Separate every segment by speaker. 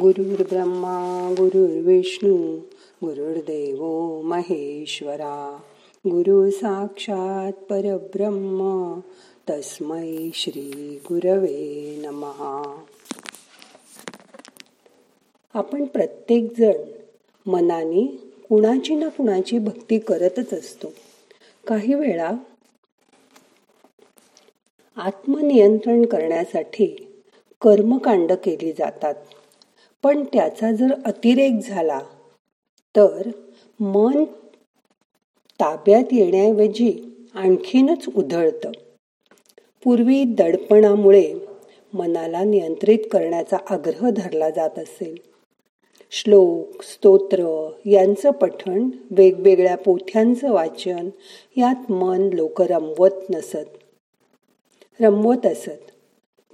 Speaker 1: गुरुर् ब्रह्मा गुरुर्विष्णू गुरुर्देव महेश्वरा। गुरु साक्षात परब्रह्म तस्मै श्री गुरवे नमहा आपण प्रत्येक जण मनाने कुणाची ना कुणाची भक्ती करतच असतो. काही वेळा आत्मनियंत्रण करण्यासाठी कर्मकांड केली जातात. पण त्याचा जर अतिरेक झाला तर मन ताब्यात येण्याऐवजी आणखीनच उधळतं. पूर्वी दडपणामुळे मनाला नियंत्रित करण्याचा आग्रह धरला जात असेल श्लोक स्तोत्र यांचं पठण वेगवेगळ्या पोथ्यांचं वाचन यात मन लोक रमवत नसत. रमवत असत.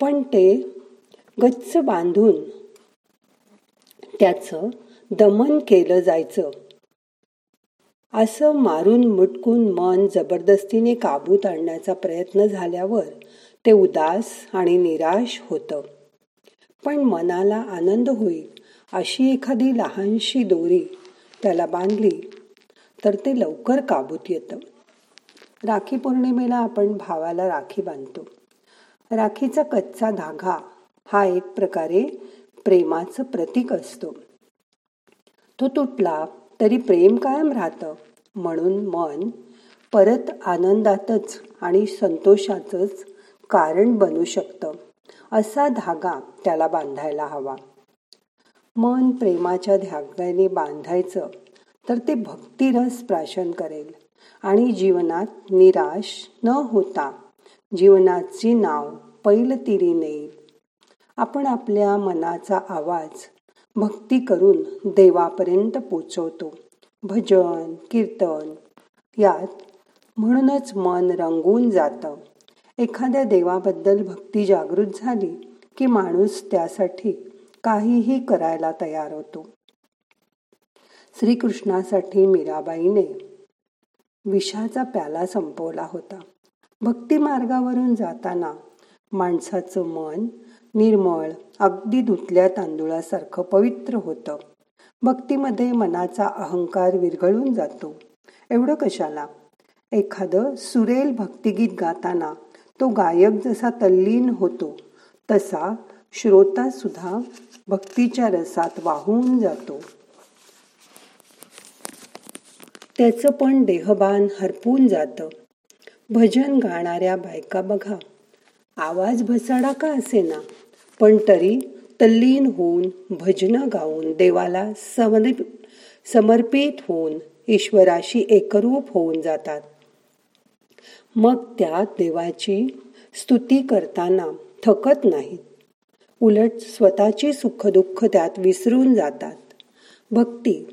Speaker 1: पण ते गच्च बांधून त्याचं दमन केलं जायचं. असं मारून मुटकून मन जबरदस्तीने काबूत आणण्याचा प्रयत्न झाल्यावर ते उदास आणि निराश होतं. पण मनाला आनंद होईल अशी एखादी लहानशी दोरी त्याला बांधली तर ते लवकर काबूत येतं. राखी पौर्णिमेला आपण भावाला राखी बांधतो. राखीचा कच्चा धागा हा एक प्रकारे प्रेमाचं प्रतीक असतो. तो तुटला तरी प्रेम कायम राहतं. म्हणून मन परत आनंदातच आणि संतोषाचंच कारण बनू शकतं असा धागा त्याला बांधायला हवा. मन प्रेमाच्या धाग्याने बांधायचं तर ते भक्तिरस प्राशन करेल आणि जीवनात निराश न होता जीवनाची नाव पैलतीरी नेईल आपण आपल्या मनाचा आवाज भक्ती करून देवापर्यंत पोचवतो. भजन कीर्तन यात म्हणूनच मन रंगून जातं. एखाद्या देवाबद्दल भक्ती जागृत झाली की माणूस त्यासाठी काहीही करायला तयार होतो. श्रीकृष्णासाठी मीराबाईने विषाचा प्याला संपवला होता. भक्ती मार्गावरून जाताना माणसाचं मन निर्मळ अगदी धुतल्या तांदुळासारखं पवित्र होतं. भक्तीमध्ये मनाचा अहंकार विरघळून जातो. एवढं कशाला? एखादं सुरेल भक्तिगीत गाताना तो गायक जसा तल्लीन होतो तसा श्रोता सुद्धा भक्तीच्या रसात वाहून जातो. त्याचं पण देहबान हरपून जातं. भजन गाणाऱ्या बायका बघा. आवाज भसाडा का असेना. पण तरी तल्लीन होऊन भजनं गाऊन देवाला समर्पित होऊन ईश्वराशी एकरूप होऊन जातात. मग त्या देवाची स्तुती करताना थकत नाहीत. उलट स्वतःची सुखदुःख त्यात विसरून जातात. भक्ती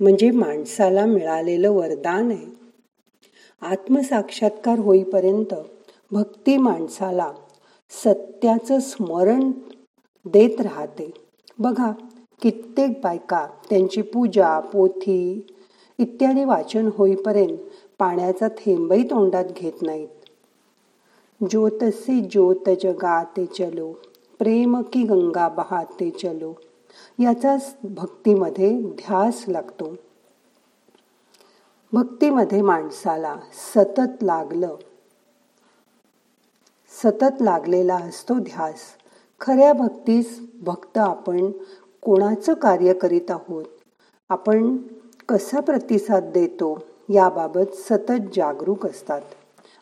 Speaker 1: म्हणजे माणसाला मिळालेलं वरदान आहे. आत्मसाक्षात्कार होईपर्यंत भक्ती माणसाला सत्याचं स्मरण देत राहते. बघा कित्येक बायका त्यांची पूजा पोथी इत्यादी वाचन होईपर्यंत पाण्याचा थेंबही तोंडात घेत नाहीत. ज्योतसी ज्योत जगाते चलो प्रेम की गंगा बहाते चलो याचा भक्तीमध्ये ध्यास लागतो. भक्तीमध्ये माणसाला सतत लागलं सतत लागलेला असतो ध्यास. खऱ्या भक्तीस भक्त आपण कोणाचं कार्य करीत आहोत? आपण कसा प्रतिसाद देतो याबाबत सतत जागरूक असतात.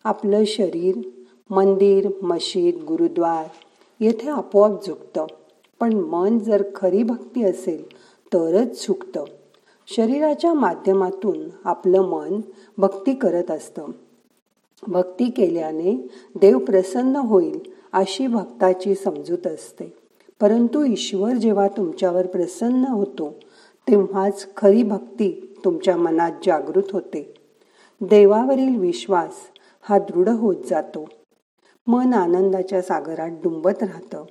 Speaker 1: आपलं शरीर मंदिर मशीद गुरुद्वार येथे आपोआप झुकतं. पण मन जर खरी भक्ती असेल तरच झुकतं. शरीराच्या माध्यमातून आपलं मन भक्ती करत असतं. भक्ती केल्याने देव प्रसन्न होईल अशी भक्ताची समजूत असते. परंतु ईश्वर जेव्हा तुमच्यावर प्रसन्न होतो तेव्हाच खरी भक्ती तुमच्या मनात जागृत होते. देवावरील विश्वास हा दृढ होत जातो. मन आनंदाच्या सागरात डुंबत राहतं.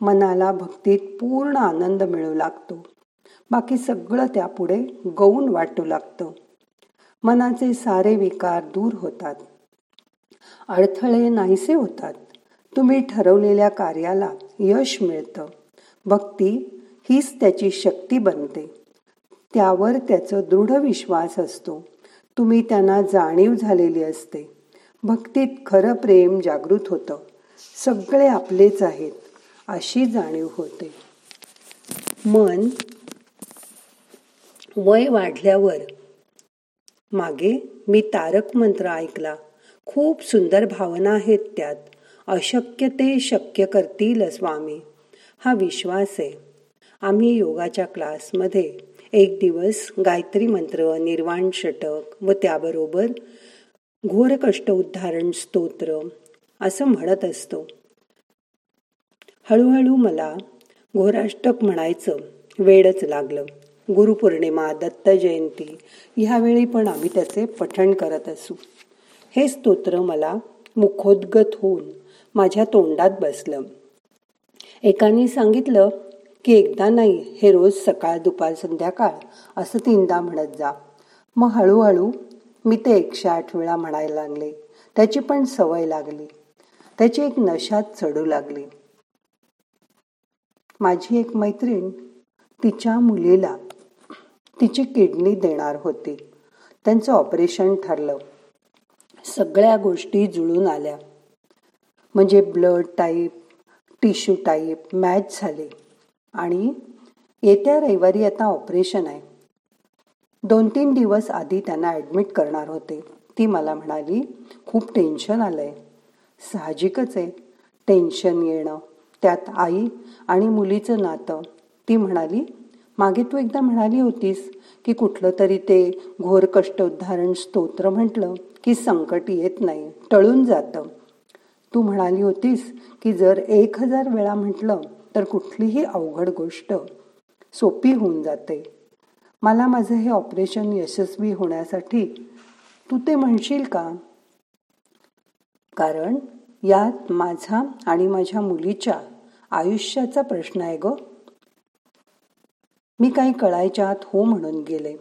Speaker 1: मनाला भक्तीत पूर्ण आनंद मिळू लागतो. बाकी सगळं त्यापुढे गौण वाटू लागतं. मनाचे सारे विकार दूर होतात. अडथळे नाहीसे होतात. तुम्ही ठरवलेल्या कार्याला यश मिळतं. भक्ती हीच त्याची शक्ती बनते. त्यावर त्याचं दृढ विश्वास असतो. तुम्ही त्यांना जाणीव झालेली असते. भक्तीत खरं प्रेम जागृत होतं. सगळे आपलेच आहेत अशी जाणीव होते. मन वय वाढल्यावर मागे मी तारक मंत्र ऐकला. खूप सुंदर भावना आहेत त्यात. अशक्य ते शक्य करतील स्वामी. हा विश्वास आहे. आम्ही योगाच्या क्लासमध्ये एक दिवस गायत्री मंत्र निर्वाण षटक व त्याबरोबर घोर कष्ट उद्धारण स्तोत्र असं म्हणत असतो. हळूहळू मला घोराष्टक म्हणायचं वेळच लागलं. गुरुपौर्णिमा दत्त जयंती ह्यावेळी पण आम्ही त्याचे पठण करत असू. हे स्तोत्र मला मुखोद्गत होऊन माझ्या तोंडात बसलं. एकाने सांगितलं की एकदा नाही हे रोज सकाळ दुपार संध्याकाळ असं तीनदा म्हणत जा. मग हळूहळू मी ते एकशे आठ वेळा म्हणायला लागले. त्याची पण सवय लागली. त्याची एक नशात चढू लागली. माझी एक मैत्रीण तिच्या मुलीला तिची किडनी देणार होती. त्यांचं ऑपरेशन ठरलं. सगळ्या गोष्टी जुळून आल्या. म्हणजे blood type tissue type match झाले. आणि येत्या रविवारी आता ऑपरेशन आहे. दोन तीन दिवस आधी त्यांना ॲडमिट करणार होते. ती मला म्हणाली खूप टेन्शन आलं आहे साहजिकच आहे. टेन्शन येणं त्यात आई आणि मुलीचं नातं. ती म्हणाली मागे तू एकदा म्हणाली होतीस की कुठलं तरी ते घोर कष्ट उद्धारण स्तोत्र म्हटलं की संकट येत नाही टळून जातं. तू म्हणाली होतीस की जर एक हजार वेळा म्हटलं तर कुठलीही अवघड गोष्ट सोपी होऊन जाते. मला माझं हे ऑपरेशन यशस्वी होण्यासाठी तू ते म्हणशील का? कारण यात माझा आणि माझ्या मुलीच्या आयुष्याचा प्रश्न आहे ग. मी काही कळायच्या आत हो म्हणून गेले.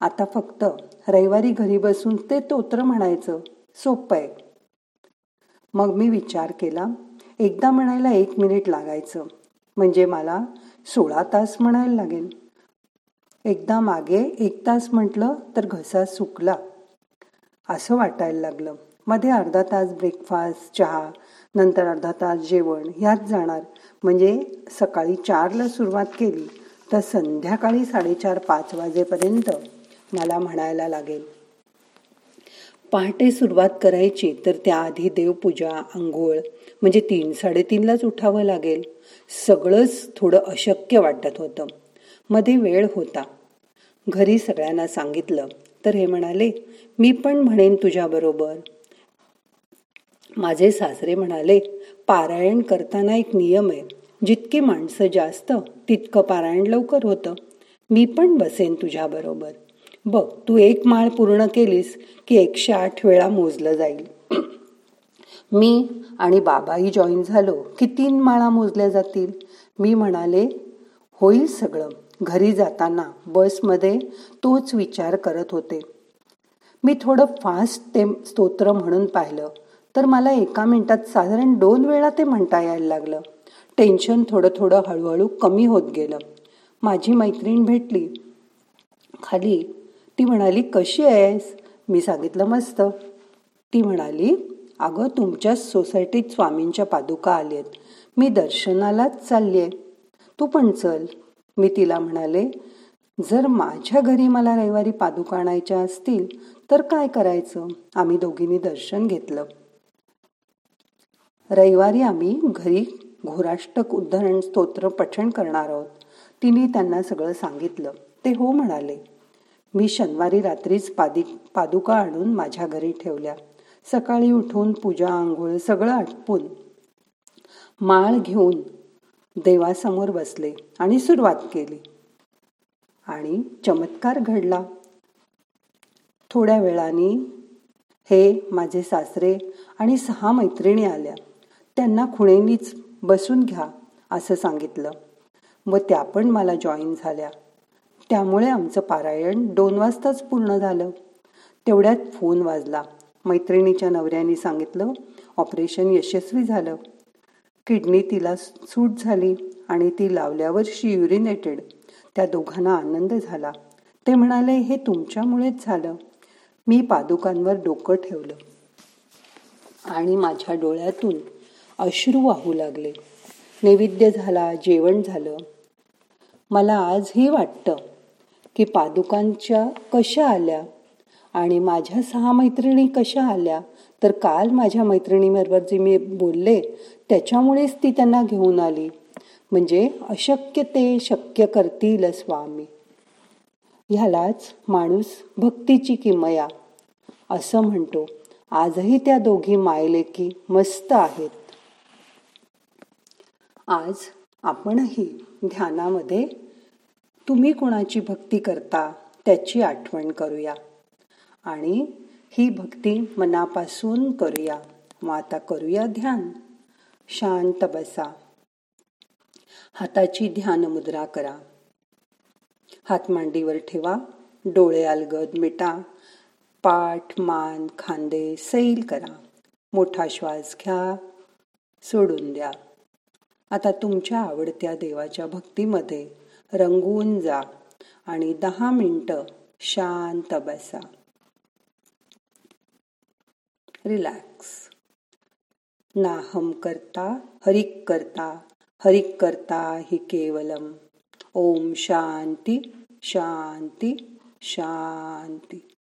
Speaker 1: आता फक्त रविवारी घरी बसून ते तोत्र म्हणायचं सोपं आहे. मग मी विचार केला एकदा म्हणायला एक मिनिट लागायचं म्हणजे मला सोळा तास म्हणायला लागेल. एकदा मागे एक तास म्हटलं तर घसा सुकला. असं वाटायला लागलं. मध्ये अर्धा तास ब्रेकफास्ट चहा नंतर अर्धा तास जेवण ह्यात जाणार. म्हणजे सकाळी चारला सुरुवात केली. तर संध्याकाळी साडेचार पाच वाजेपर्यंत मला म्हणायला लागेल. पहाटे सुरुवात करायची तर त्याआधी देवपूजा आंघोळ म्हणजे तीन साडेतीनलाच उठावं लागेल. सगळंच थोडं अशक्य वाटत होतं. मध्ये वेळ होता. घरी सगळ्यांना सांगितलं तर हे म्हणाले मी पण म्हणेन तुझ्याबरोबर माझे सासरे म्हणाले पारायण करताना एक नियम आहे. जितकी माणसं जास्त तितकं पारायण लवकर होतं. मी पण बसेन तुझ्याबरोबर बघ तू एक माळ पूर्ण केलीस की एकशे आठ वेळा मोजलं जाईल. मी आणि बाबाही जॉईन झालो की तीन माळा मोजल्या जातील. मी म्हणाले होईल सगळं. घरी जाताना बसमध्ये तोच विचार करत होते. मी थोडं फास्ट ते स्तोत्र म्हणून पाहिलं. तर मला एका मिनिटात साधारण दोन वेळा ते म्हणता यायला लागलं. टेन्शन थोडं थोडं हळूहळू कमी होत गेलं. माझी मैत्रीण भेटली. खाली ती म्हणाली कशी आहेस? मी सांगितलं मस्त. ती म्हणाली अगं तुमच्याच सोसायटीत स्वामींच्या पादुका आलेत. मी दर्शनालाच चालली आहे तू पण चल. मी तिला म्हणाले जर माझ्या घरी मला रविवारी पादुका आणायच्या असतील तर काय करायचं? आम्ही दोघींनी दर्शन घेतलं. रविवारी आम्ही घरी घोराष्टक उद्धरण स्तोत्र पठण करणार आहोत. तिने त्यांना सगळं सांगितलं. ते हो म्हणाले मी शनिवारी रात्रीच पादी पादुका आणून माझ्या घरी ठेवल्या. सकाळी उठून पूजा आंघोळ सगळं आटपून माळ घेऊन देवासमोर बसले आणि सुरुवात केली. आणि चमत्कार घडला. थोड्या वेळाने हे माझे सासरे आणि सहा मैत्रिणी आल्या. त्यांना खुणेनीच बसून घ्या असं सांगितलं. व त्या पण मला जॉईन झाल्या. त्यामुळे आमचं पारायण दोन वाजताच पूर्ण झालं. तेवढ्यात फोन वाजला. मैत्रिणीच्या नवऱ्याने सांगितलं ऑपरेशन यशस्वी झालं. किडनी तिला सूट झाली आणि ती लावल्यावर शी युरिनेटेड त्या दोघांना आनंद झाला. ते म्हणाले हे तुमच्यामुळेच झालं. मी पादुकांवर डोकं ठेवलं आणि माझ्या डोळ्यातून अश्रू वाहू लागले. नैवेद्य झाला जेवण झालं. मला आजही वाटतं की पादुकांच्या कशा आल्या आणि माझ्या सहा मैत्रिणी कशा आल्या तर काल माझ्या मैत्रिणीबरोबर जे मी बोलले त्याच्यामुळेच ती त्यांना घेऊन आली. म्हणजे अशक्य ते शक्य करतील स्वामी. ह्यालाच माणूस भक्तीची किमया असं म्हणतो. आजही त्या दोघी मायलेकी मस्त आहेत. आज आपणही ध्यानामध्ये तुम्ही कोणाची भक्ती करता त्याची आठवण करूया. आणि ही भक्ती मनापासून करूया. मग आता करूया ध्यान. शांत बसा. हाताची ध्यान मुद्रा करा. हात मांडीवर ठेवा. डोळे अलगद मिटा. पाठ मान खांदे सैल करा. मोठा श्वास घ्या. सोडून द्या. आता तुमच्या आवडत्या देवाच्या भक्तीमध्ये रंगून जा आणि दहा मिनटं शांत बसा. रिलॅक्स नाहम करता हरिक करता हरिक करता हि केवलम. ओम शांती शांती शांती.